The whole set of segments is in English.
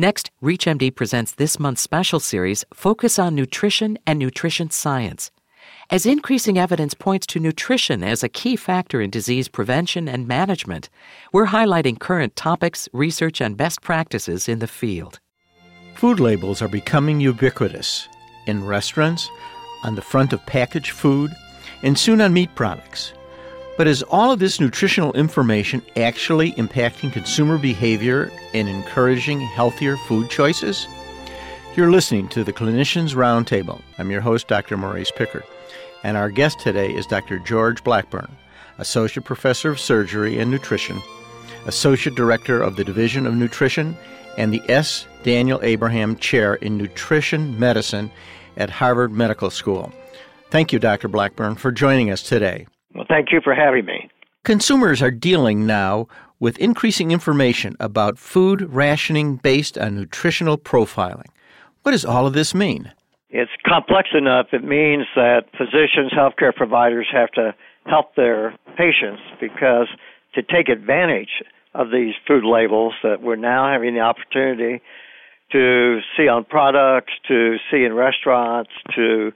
Next, ReachMD presents this month's special series, Focus on Nutrition and Nutrition Science. As increasing evidence points to nutrition as a key factor in disease prevention and management, we're highlighting current topics, research, and best practices in the field. Food labels are becoming ubiquitous in restaurants, on the front of packaged food, and soon on meat products. But is all of this nutritional information actually impacting consumer behavior and encouraging healthier food choices? You're listening to the Clinicians Roundtable. I'm your host, Dr. Maurice Pickard, and our guest today is Dr. George Blackburn, Associate Professor of Surgery and Nutrition, Associate Director of the Division of Nutrition, and the S. Daniel Abraham Chair in Nutrition Medicine at Harvard Medical School. Thank you, Dr. Blackburn, for joining us today. Well, thank you for having me. Consumers are dealing now with increasing information about food rationing based on nutritional profiling. What does all of this mean? It's complex enough. It means that physicians, healthcare providers have to help their patients because to take advantage of these food labels that we're now having the opportunity to see on products, to see in restaurants, to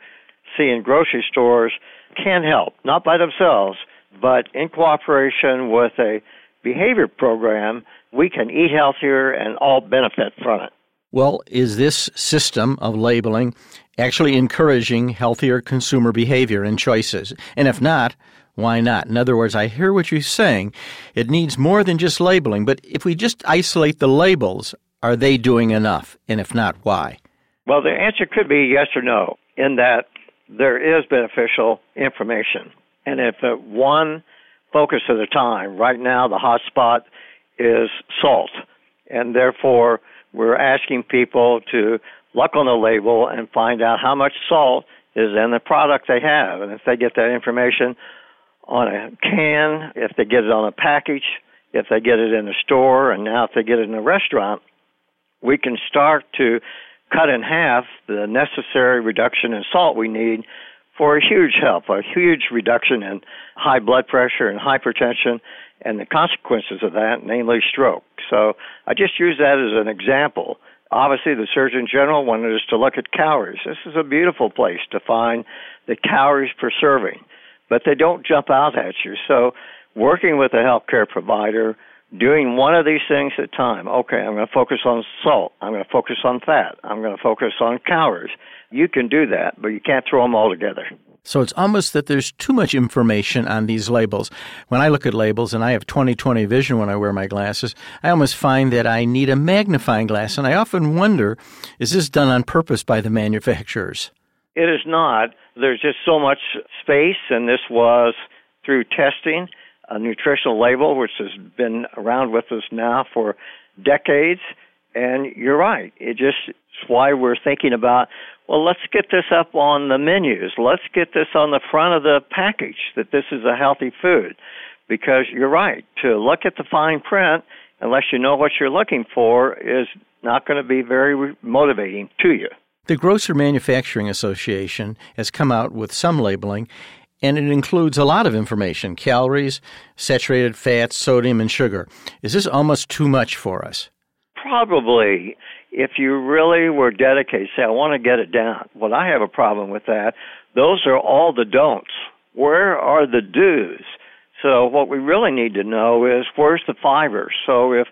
see in grocery stores, can help, not by themselves, but in cooperation with a behavior program, we can eat healthier and all benefit from it. Well, is this system of labeling actually encouraging healthier consumer behavior and choices? And if not, why not? In other words, I hear what you're saying. It needs more than just labeling, but if we just isolate the labels, are they doing enough? And if not, why? Well, the answer could be yes or no, in that there is beneficial information. And if at one focus at a time, right now the hot spot is salt. And therefore, we're asking people to look on the label and find out how much salt is in the product they have. And if they get that information on a can, if they get it on a package, if they get it in a store, and now if they get it in a restaurant, we can start to cut in half the necessary reduction in salt we need for a huge help, a huge reduction in high blood pressure and hypertension and the consequences of that, namely stroke. So I just use that as an example. Obviously, the Surgeon General wanted us to look at calories. This is a beautiful place to find the calories per serving, but they don't jump out at you. So, working with a healthcare provider, doing one of these things at a time. Okay, I'm going to focus on salt. I'm going to focus on fat. I'm going to focus on calories. You can do that, but you can't throw them all together. So it's almost that there's too much information on these labels. When I look at labels, and I have 20/20 vision when I wear my glasses, I almost find that I need a magnifying glass, and I often wonder, is this done on purpose by the manufacturers? It is not. There's just so much space, and this was through testing a nutritional label, which has been around with us now for decades. And you're right. It just it's why we're thinking about, well, let's get this up on the menus. Let's get this on the front of the package that this is a healthy food. Because you're right. To look at the fine print, unless you know what you're looking for, is not going to be very motivating to you. The Grocery Manufacturers Association has come out with some labeling, and it includes a lot of information calories, saturated fats, sodium, and sugar. Is this almost too much for us? Probably. If you really were dedicated, say, I want to get it down. Well, I have a problem with that. Those are all the don'ts. Where are the do's? So what we really need to know is where's the fiber. So if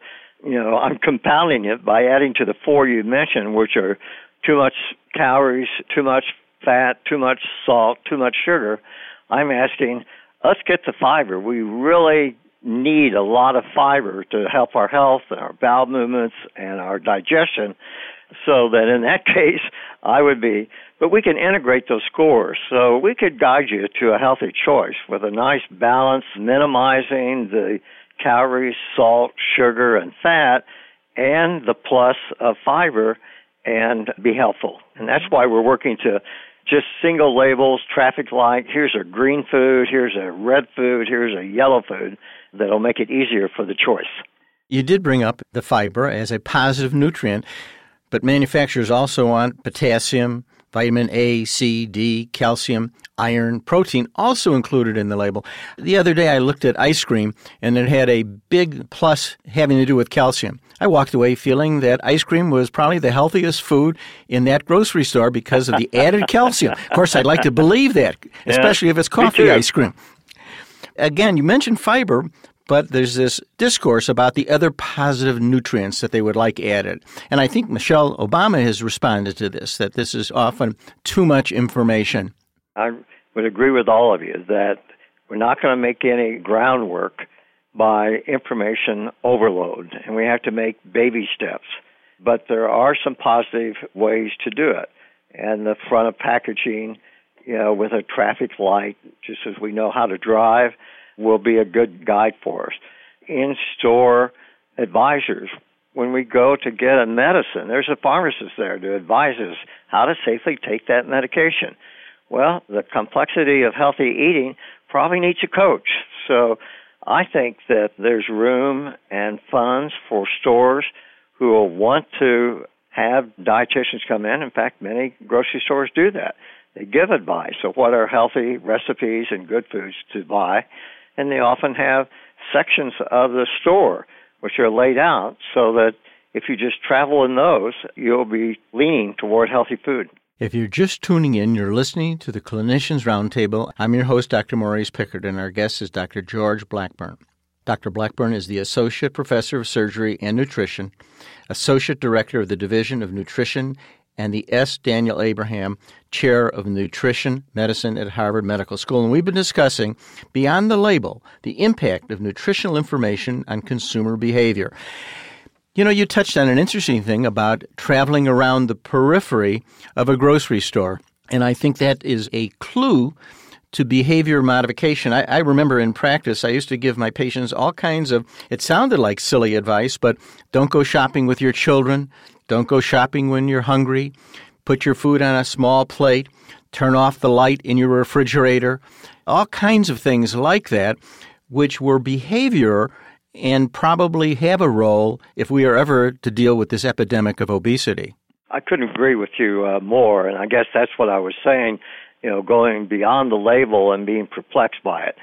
you know I'm compounding it by adding to the four you mentioned, which are too much calories, too much fat, too much salt, too much sugar. I'm asking, let's get the fiber. We really need a lot of fiber to help our health and our bowel movements and our digestion. So that in that case, I would be, but we can integrate those scores. So we could guide you to a healthy choice with a nice balance, minimizing the calories, salt, sugar, and fat, and the plus of fiber and be helpful. And that's why we're working to just single labels, traffic light. Here's a green food, here's a red food, here's a yellow food that'll make it easier for the choice. You did bring up the fiber as a positive nutrient, but manufacturers also want potassium, vitamin A, C, D, calcium, iron, protein, also included in the label. The other day I looked at ice cream and it had a big plus having to do with calcium. I walked away feeling that ice cream was probably the healthiest food in that grocery store because of the added calcium. Of course, I'd like to believe that, especially yeah, if it's coffee ice cream. Again, you mentioned fiber but there's this discourse about the other positive nutrients that they would like added. And I think Michelle Obama has responded to this, that this is often too much information. I would agree with all of you that we're not going to make any groundwork by information overload, and we have to make baby steps. But there are some positive ways to do it. And the front of packaging, you know, with a traffic light, just as we know how to drive, will be a good guide for us. In store advisors, when we go to get a medicine, there's a pharmacist there to advise us how to safely take that medication. Well, the complexity of healthy eating probably needs a coach. So I think that there's room and funds for stores who will want to have dietitians come in. In fact, many grocery stores do that. They give advice of what are healthy recipes and good foods to buy and they often have sections of the store which are laid out so that if you just travel in those, you'll be leaning toward healthy food. If you're just tuning in, you're listening to the Clinicians Roundtable. I'm your host, Dr. Maurice Pickard, and our guest is Dr. George Blackburn. Dr. Blackburn is the Associate Professor of Surgery and Nutrition, Associate Director of the Division of Nutrition and the S. Daniel Abraham Chair of Nutrition Medicine at Harvard Medical School. And we've been discussing, beyond the label, the impact of nutritional information on consumer behavior. You know, you touched on an interesting thing about traveling around the periphery of a grocery store. And I think that is a clue to behavior modification. I, I, remember in practice, I used to give my patients all kinds of, it sounded like silly advice, but don't go shopping with your children. Don't go shopping when you're hungry. Put your food on a small plate. Turn off the light in your refrigerator. All kinds of things like that, which were behavior and probably have a role if we are ever to deal with this epidemic of obesity. I couldn't agree with you uh, more, and I guess that's what I was saying. You know, going beyond the label and being perplexed by it,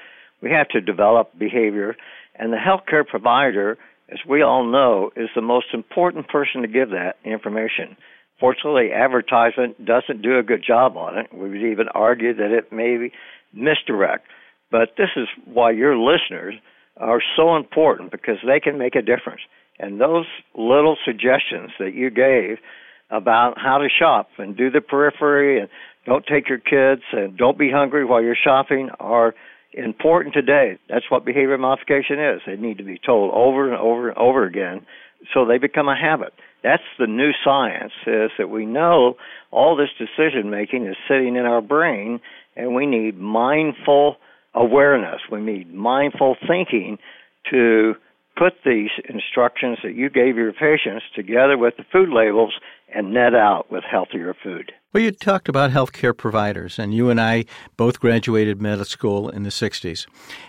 we have to develop behavior, and the healthcare provider as we all know, is the most important person to give that information. Fortunately, advertisement doesn't do a good job on it. We would even argue that it may misdirect. But this is why your listeners are so important because they can make a difference. And those little suggestions that you gave about how to shop and do the periphery and don't take your kids and don't be hungry while you're shopping are important today. That's what behavior modification is. They need to be told over and over and over again so they become a habit. That's the new science is that we know all this decision making is sitting in our brain and we need mindful awareness. We need mindful thinking to put these instructions that you gave your patients together with the food labels and net out with healthier food. Well, you talked about healthcare providers, and you and I both graduated medical school in the 60s.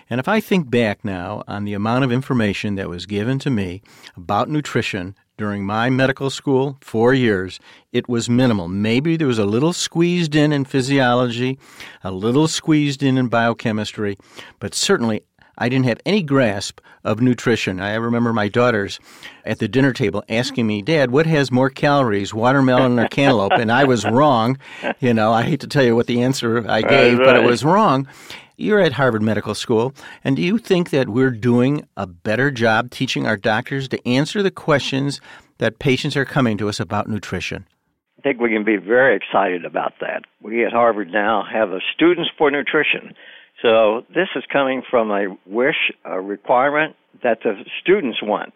And if I think back now on the amount of information that was given to me about nutrition during my medical school, four years, it was minimal. Maybe there was a little squeezed in in physiology, a little squeezed in in biochemistry, but certainly I didn't have any grasp of nutrition. I remember my daughters at the dinner table asking me, Dad, what has more calories, watermelon or cantaloupe? And I was wrong. You know, I hate to tell you what the answer I gave, right. but it was wrong. You're at Harvard Medical School, and do you think that we're doing a better job teaching our doctors to answer the questions that patients are coming to us about nutrition? I think we can be very excited about that. We at Harvard now have a Students for Nutrition so this is coming from a wish, a requirement that the students want.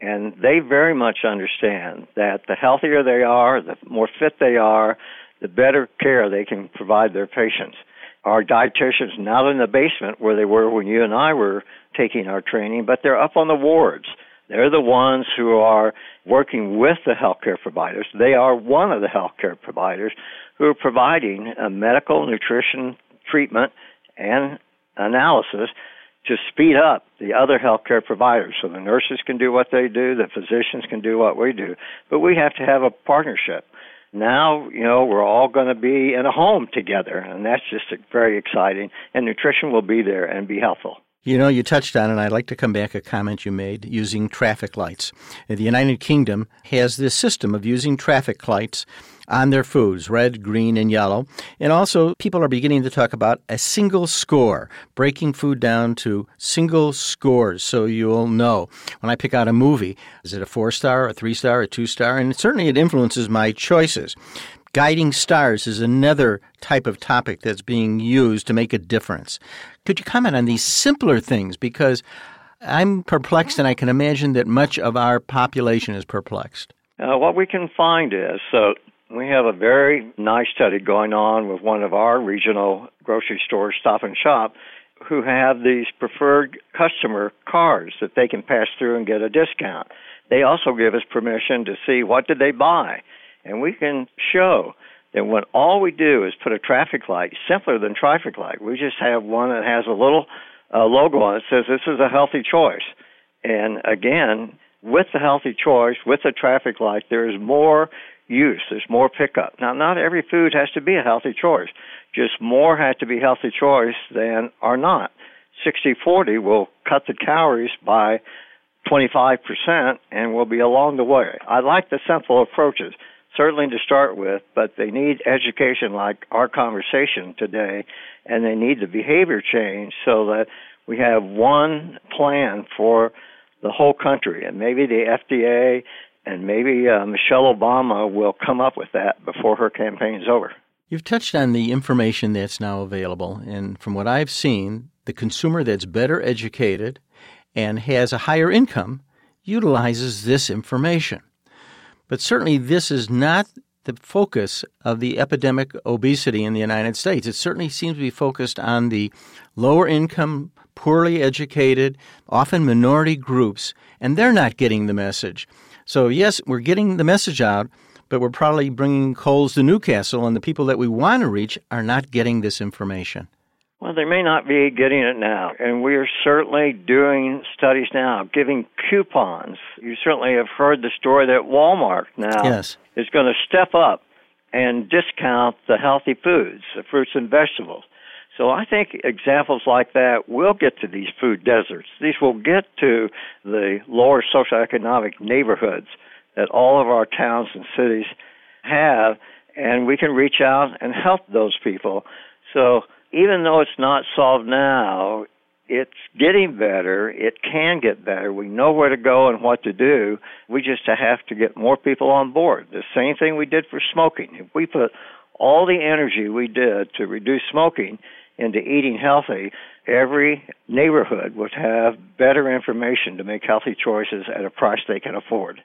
And they very much understand that the healthier they are, the more fit they are, the better care they can provide their patients. Our dietitians not in the basement where they were when you and I were taking our training, but they're up on the wards. They're the ones who are working with the healthcare providers. They are one of the healthcare providers who are providing a medical nutrition treatment and analysis to speed up the other healthcare providers. So the nurses can do what they do, the physicians can do what we do, but we have to have a partnership. now, you know, we're all going to be in a home together, and that's just very exciting. And nutrition will be there and be helpful. You know, you touched on, and I'd like to come back a comment you made using traffic lights. The United Kingdom has this system of using traffic lights on their foods red, green, and yellow. And also, people are beginning to talk about a single score, breaking food down to single scores so you'll know. When I pick out a movie, is it a four star, a three star, a two star? And certainly it influences my choices. Guiding stars is another type of topic that's being used to make a difference. Could you comment on these simpler things? Because I'm perplexed, and I can imagine that much of our population is perplexed. Uh, what we can find is so we have a very nice study going on with one of our regional grocery stores, Stop and Shop, who have these preferred customer cards that they can pass through and get a discount. They also give us permission to see what did they buy and we can show that when all we do is put a traffic light, simpler than traffic light, we just have one that has a little uh, logo on it that says this is a healthy choice. And again, with the healthy choice, with the traffic light, there is more use, there's more pickup. Now, not every food has to be a healthy choice, just more has to be healthy choice than are not. 60 40 will cut the calories by 25% and will be along the way. I like the simple approaches certainly to start with, but they need education like our conversation today, and they need the behavior change so that we have one plan for the whole country. And maybe the FDA and maybe uh, Michelle Obama will come up with that before her campaign's over. You've touched on the information that's now available, and from what I've seen, the consumer that's better educated and has a higher income utilizes this information. But certainly, this is not the focus of the epidemic obesity in the United States. It certainly seems to be focused on the lower income, poorly educated, often minority groups, and they're not getting the message. So, yes, we're getting the message out, but we're probably bringing coals to Newcastle, and the people that we want to reach are not getting this information. Well, they may not be getting it now, and we are certainly doing studies now, giving coupons. You certainly have heard the story that Walmart now yes. is going to step up and discount the healthy foods, the fruits and vegetables. So I think examples like that will get to these food deserts. These will get to the lower socioeconomic neighborhoods that all of our towns and cities have, and we can reach out and help those people. So even though it's not solved now, it's getting better. It can get better. We know where to go and what to do. We just have to get more people on board. The same thing we did for smoking. If we put all the energy we did to reduce smoking into eating healthy, every neighborhood would have better information to make healthy choices at a price they can afford.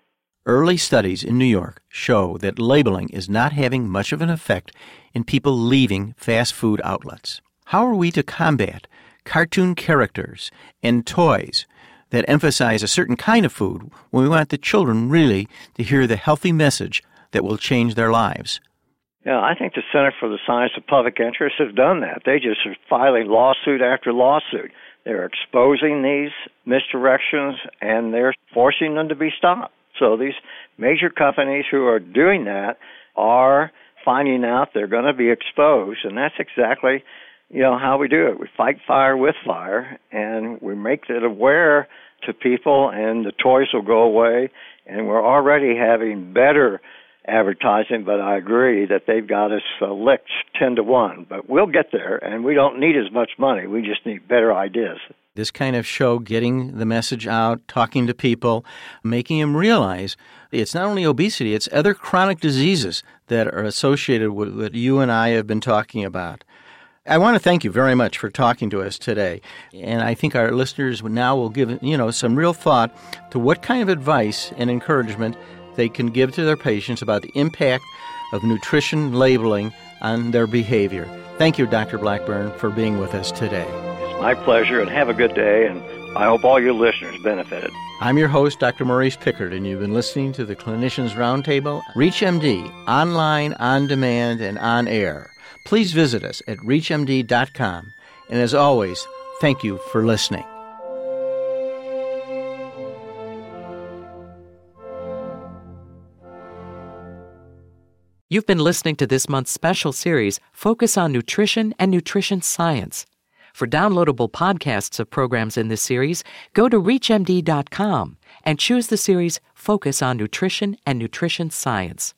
Early studies in New York show that labeling is not having much of an effect in people leaving fast food outlets. How are we to combat cartoon characters and toys that emphasize a certain kind of food when we want the children really to hear the healthy message that will change their lives? Yeah, I think the Center for the Science of Public Interest has done that. They just are filing lawsuit after lawsuit. They're exposing these misdirections and they're forcing them to be stopped. So these major companies who are doing that are finding out they're going to be exposed, and that's exactly you know how we do it. We fight fire with fire, and we make it aware to people, and the toys will go away. And we're already having better advertising, but I agree that they've got us uh, licked ten to one. But we'll get there, and we don't need as much money. We just need better ideas this kind of show, getting the message out, talking to people, making them realize it's not only obesity, it's other chronic diseases that are associated with what you and I have been talking about. I want to thank you very much for talking to us today. And I think our listeners now will give, you know, some real thought to what kind of advice and encouragement they can give to their patients about the impact of nutrition labeling on their behavior. Thank you, Dr. Blackburn, for being with us today. It's my pleasure, and have a good day, and I hope all your listeners benefited. I'm your host, Dr. Maurice Pickard, and you've been listening to the Clinicians Roundtable, ReachMD, online, on demand, and on air. Please visit us at ReachMD.com. And as always, thank you for listening. You've been listening to this month's special series, Focus on Nutrition and Nutrition Science. For downloadable podcasts of programs in this series, go to ReachMD.com and choose the series Focus on Nutrition and Nutrition Science.